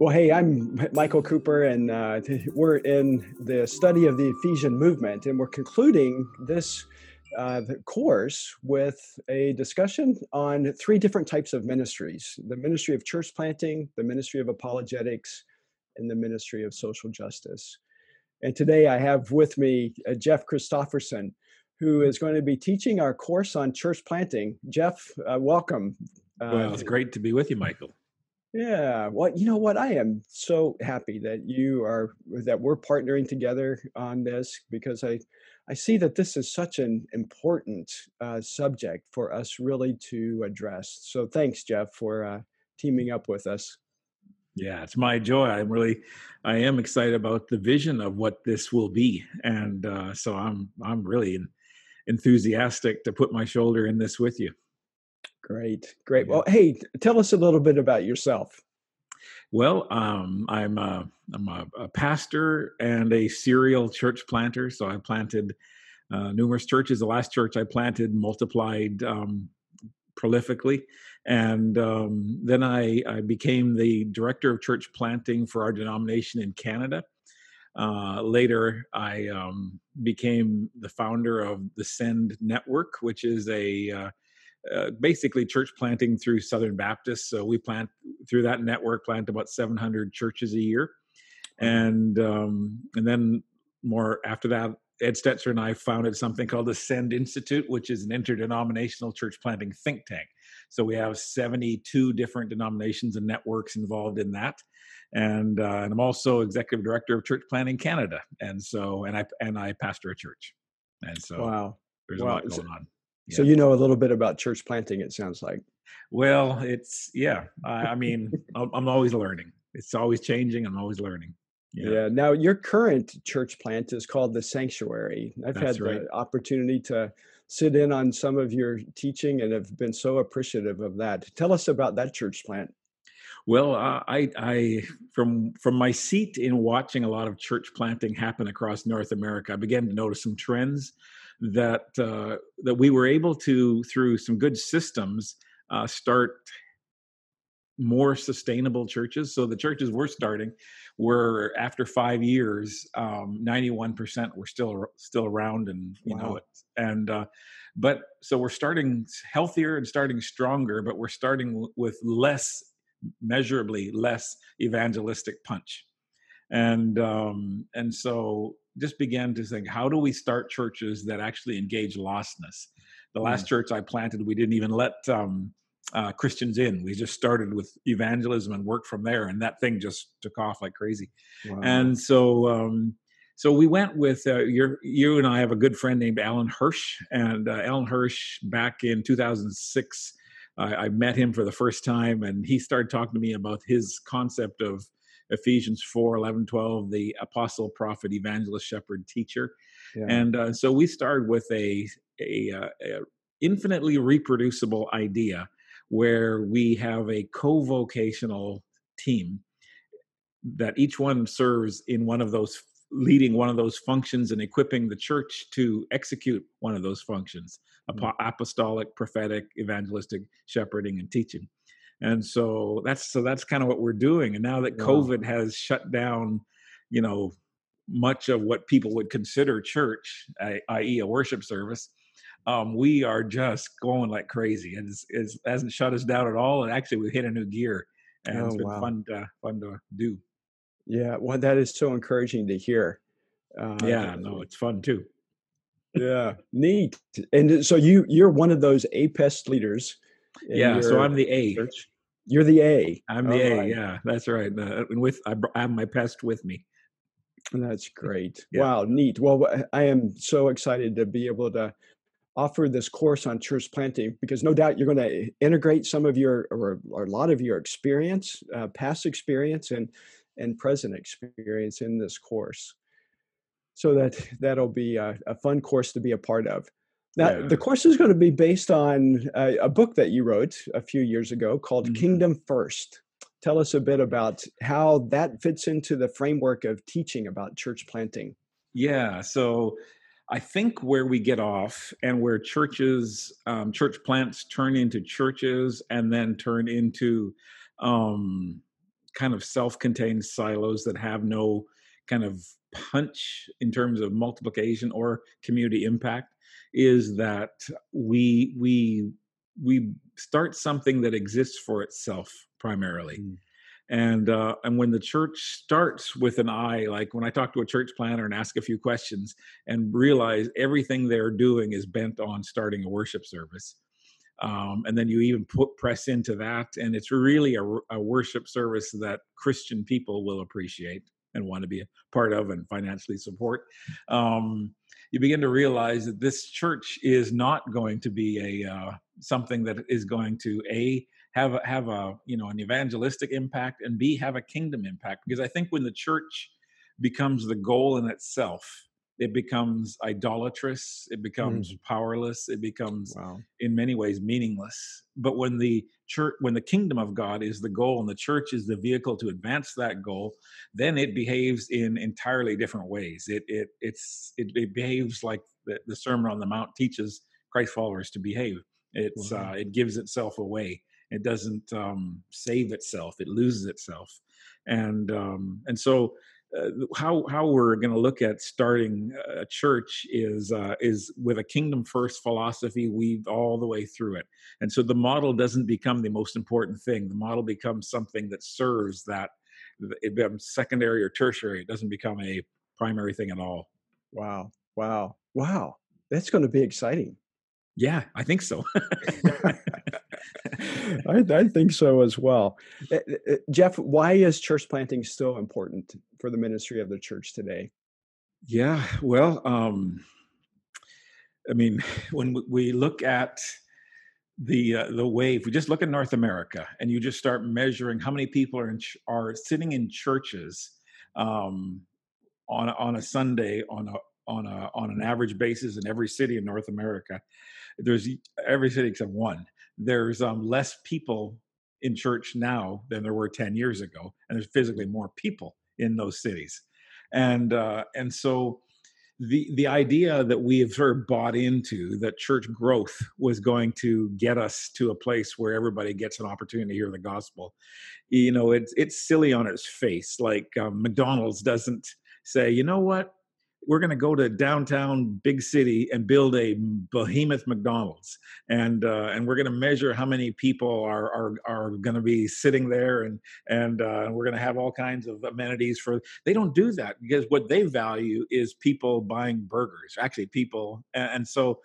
Well, hey, I'm Michael Cooper, and uh, we're in the study of the Ephesian movement, and we're concluding this uh, course with a discussion on three different types of ministries the ministry of church planting, the ministry of apologetics, and the ministry of social justice. And today I have with me uh, Jeff Christopherson, who is going to be teaching our course on church planting. Jeff, uh, welcome. well, it's great to be with you, Michael. Yeah, well, you know what? I am so happy that you are that we're partnering together on this because I I see that this is such an important uh, subject for us really to address. So thanks, Jeff, for uh, teaming up with us. Yeah, it's my joy. I'm really, I am excited about the vision of what this will be, and uh, so I'm I'm really enthusiastic to put my shoulder in this with you. Great, great. Well, hey, tell us a little bit about yourself. Well, um, I'm a, I'm a, a, pastor and a serial church planter. So I planted uh, numerous churches. The last church I planted multiplied um, prolifically. And um, then I, I, became the director of church planting for our denomination in Canada. Uh, later, I um, became the founder of the Send Network, which is a uh, uh, basically church planting through Southern Baptists. So we plant through that network, plant about 700 churches a year, and um, and then more after that, Ed Stetzer and I founded something called the Send Institute, which is an interdenominational church planting think tank. So we have 72 different denominations and networks involved in that. And, uh, and I'm also executive director of Church Planting Canada, and so and I and I pastor a church, and so wow, there's wow. a lot going on. So you know a little bit about church planting. It sounds like. Well, it's yeah. I, I mean, I'm always learning. It's always changing. I'm always learning. Yeah. yeah. Now, your current church plant is called the Sanctuary. I've That's had right. the opportunity to sit in on some of your teaching and have been so appreciative of that. Tell us about that church plant. Well, uh, I, I, from from my seat in watching a lot of church planting happen across North America, I began to notice some trends that uh, that we were able to through some good systems uh, start more sustainable churches. So the churches we're starting were after five years, um, 91% were still still around, and you wow. know it. And uh, but so we're starting healthier and starting stronger, but we're starting with less measurably less evangelistic punch and um, and so just began to think, how do we start churches that actually engage lostness? The last mm. church I planted, we didn't even let um, uh, Christians in. We just started with evangelism and worked from there, and that thing just took off like crazy. Wow. And so, um, so we went with uh, your, you and I have a good friend named Alan Hirsch, and uh, Alan Hirsch back in 2006. I, I met him for the first time, and he started talking to me about his concept of Ephesians 4, 11, 12, the apostle, prophet, evangelist, shepherd, teacher. Yeah. And uh, so we started with a, a, uh, a, infinitely reproducible idea where we have a co-vocational team that each one serves in one of those leading one of those functions and equipping the church to execute one of those functions mm-hmm. apostolic prophetic evangelistic shepherding and teaching and so that's so that's kind of what we're doing and now that wow. covid has shut down you know much of what people would consider church i.e a worship service um, we are just going like crazy and it hasn't shut us down at all and actually we've hit a new gear and oh, it's been wow. fun to fun to do yeah well that is so encouraging to hear uh, yeah no it's fun too yeah neat and so you you're one of those apest leaders yeah so i'm the a church. You're the A. I'm the A. Yeah, that's right. Uh, and with I, I have my pest with me. That's great. Yeah. Wow, neat. Well, I am so excited to be able to offer this course on church planting because no doubt you're going to integrate some of your or, or a lot of your experience, uh, past experience, and and present experience in this course. So that that'll be a, a fun course to be a part of. Now, yeah. the course is going to be based on a, a, book that you wrote a few years ago called mm-hmm. Kingdom First. Tell us a bit about how that fits into the framework of teaching about church planting. Yeah, so I think where we get off and where churches, um, church plants turn into churches and then turn into um, kind of self-contained silos that have no kind of punch in terms of multiplication or community impact is that we we we start something that exists for itself primarily. Mm. And uh, and when the church starts with an eye, like when I talk to a church planner and ask a few questions and realize everything they're doing is bent on starting a worship service, um, and then you even put press into that, and it's really a, a worship service that Christian people will appreciate and want to be a part of and financially support. Um, you begin to realize that this church is not going to be a uh, something that is going to a have a, have a you know an evangelistic impact and b have a kingdom impact because i think when the church becomes the goal in itself it becomes idolatrous it becomes mm. powerless it becomes wow. in many ways meaningless but when the church when the kingdom of god is the goal and the church is the vehicle to advance that goal then it behaves in entirely different ways it it it's it, it behaves like the, the sermon on the mount teaches christ followers to behave it's wow. uh, it gives itself away it doesn't um, save itself it loses itself and um, and so uh, how how we're going to look at starting a church is uh, is with a kingdom first philosophy weaved all the way through it. And so the model doesn't become the most important thing. The model becomes something that serves that it becomes secondary or tertiary. It doesn't become a primary thing at all. Wow. Wow. Wow. That's going to be exciting. Yeah i think so I, I, think so as well. Eh, eh, eh, Jeff, why is church planting still important for the ministry of the church today? Yeah, well, um, I mean, when we look at the uh, the wave, we just look at North America, and you just start measuring how many people are ch- are sitting in churches um, on on a Sunday on a on a on an average basis in every city in North America. There's every city except one there's um, less people in church now than there were 10 years ago and there's physically more people in those cities. And uh, and so the the idea that we have sort of bought into that church growth was going to get us to a place where everybody gets an opportunity to hear the gospel you know it's it's silly on its face like um, mcdonald's doesn't say you know what we're going to go to downtown big city and build a behemoth McDonald's, and uh, and we're going to measure how many people are are are going to be sitting there, and and uh, we're going to have all kinds of amenities for. They don't do that because what they value is people buying burgers, actually people, and, and so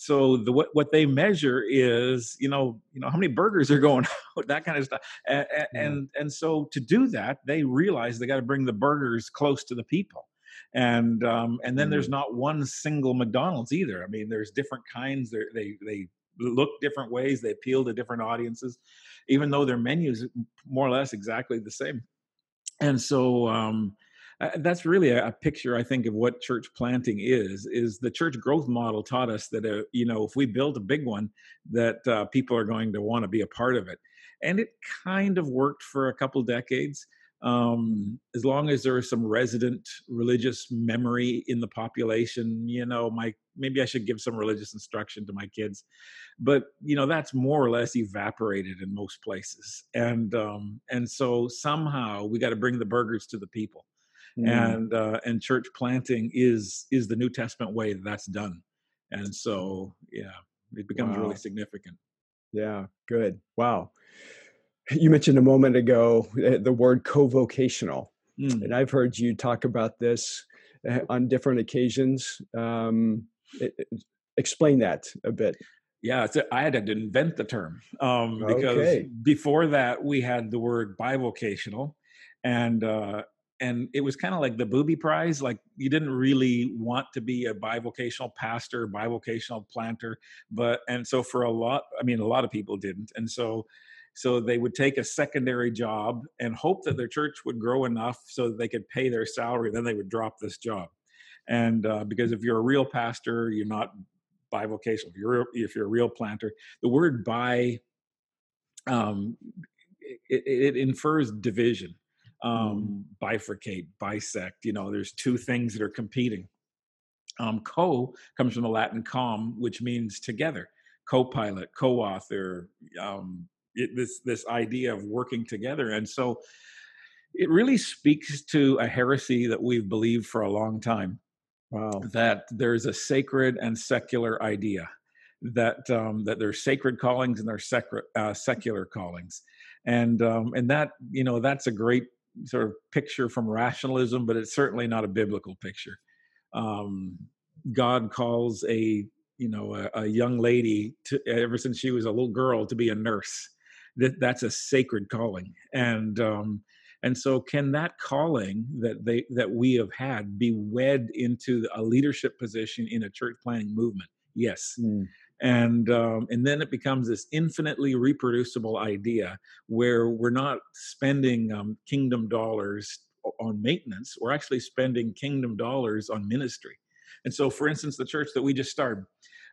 so the what, what they measure is you know you know how many burgers are going out that kind of stuff and and, yeah. and, and so to do that they realize they got to bring the burgers close to the people and um, and then mm there's not one single McDonald's either. I mean, there's different kinds. They're, they they look different ways. They appeal to different audiences, even though their menus more or less exactly the same. And so um, that's really a, a, picture, I think, of what church planting is. Is the church growth model taught us that uh, you know if we build a big one, that uh, people are going to want to be a part of it, and it kind of worked for a couple decades um, as long as there is some resident religious memory in the population you know my maybe i should give some religious instruction to my kids. But you know that's more or less evaporated in most places. And um, and so somehow we got to bring the burgers to the people. Mm. and uh, and church planting is is the new testament way that that's done. And so yeah it becomes wow. really significant. Yeah good. Wow you mentioned a moment ago eh, the word co-vocational mm. and i've heard you talk about this eh, on different occasions um, explain that a bit yeah i had to invent the term um, because okay. before that we had the word bivocational and uh, and it was kind of like the booby prize like you didn't really want to be a bivocational pastor bivocational planter but and so for a lot i mean a lot of people didn't and so so they would take a secondary job and hope that their church would grow enough so that they could pay their salary. Then they would drop this job. And uh, because if you're a real pastor, you're not bivocational. If you're if you're a real planter, the word "by" um, it, it infers division, um, mm. bifurcate, bisect. You know, there's two things that are competing. Um, co comes from the Latin com, which means together. Co-pilot, co-author, um, it, this this idea of working together and so it really speaks to a heresy that we've believed for a long time. Wow. That there's a sacred and secular idea, that um, that there's sacred callings and there's sec- uh, secular callings, and um, and that you know that's a great sort of picture from rationalism, but it's certainly not a biblical picture. Um, God calls a you know a, a, young lady to ever since she was a little girl to be a nurse. That that's a sacred calling, and um, and so can that calling that they that we have had be wed into a leadership position in a church planning movement? Yes. Mm and um, and then it becomes this infinitely reproducible idea where we're not spending um, kingdom dollars on maintenance. We're actually spending kingdom dollars on ministry. And so for instance the church that we just started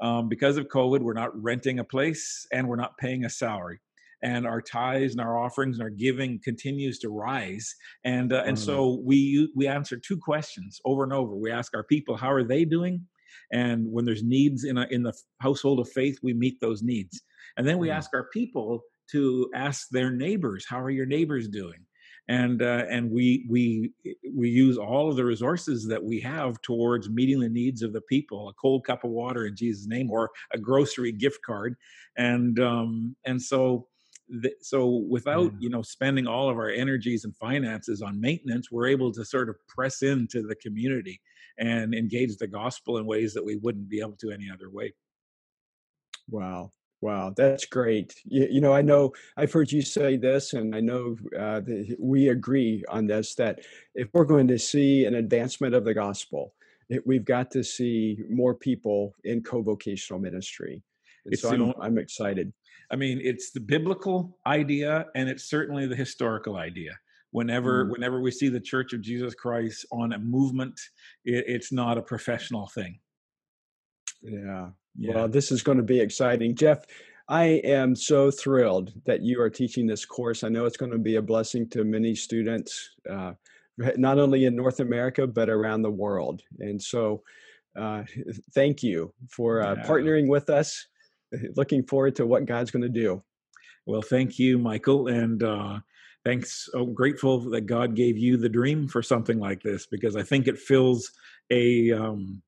um, because of covid we're not renting a place and we're not paying a salary and our tithes and our offerings and our giving continues to rise and uh, and mm-hmm. so we we answer two questions over and over. We ask our people how are they doing? And when there's needs in a, in the household of faith we meet those needs. And then we mm. ask our people to ask their neighbors how are your neighbors doing? And uh, and we we we use all of the resources that we have towards meeting the needs of the people a cold cup of water in jesus name or a grocery gift card. And um and so the, so without you know spending all of our energies and finances on maintenance we're able to sort of press into the community and engage the gospel in ways that we wouldn't be able to any other way. Wow. Wow, that's great. You, you, know, I know I've heard you say this, and I know uh, we agree on this that if we're going to see an advancement of the gospel, it, we've got to see more people in co vocational ministry. And so I'm, I'm excited. I mean, it's the biblical idea, and it's certainly the historical idea whenever mm. whenever we see the church of jesus christ on a movement it, it's not a professional thing yeah. yeah well this is going to be exciting jeff i am so thrilled that you are teaching this course i know it's going to be a blessing to many students uh, not only in north america but around the world and so uh, thank you for uh, yeah. partnering with us looking forward to what god's going to do. Well thank you michael and uh, thanks i'm grateful that god gave you the dream for something like this because i think it fills a um,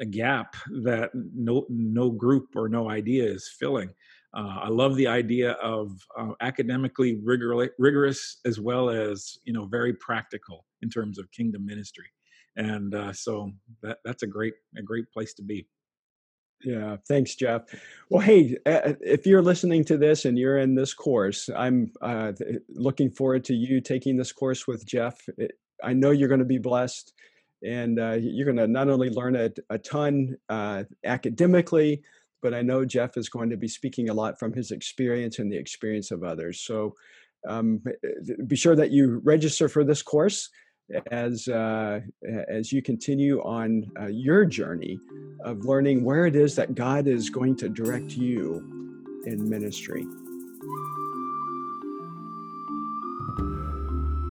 a gap that no no group or no idea is filling. Uh, i love the idea of uh, academically rigor- rigorous as well as you know very practical in terms of kingdom ministry. And uh, so that that's a great a great place to be yeah, thanks, Jeff. Well, hey, if you're listening to this and you're in this course, I'm uh, looking forward to you taking this course with Jeff. I know you're going to be blessed, and uh, you're going to not only learn a, a ton uh, academically, but I know Jeff is going to be speaking a lot from his experience and the experience of others. So um, be sure that you register for this course as uh, as you continue on uh, your journey of learning where it is that God is going to direct you in ministry.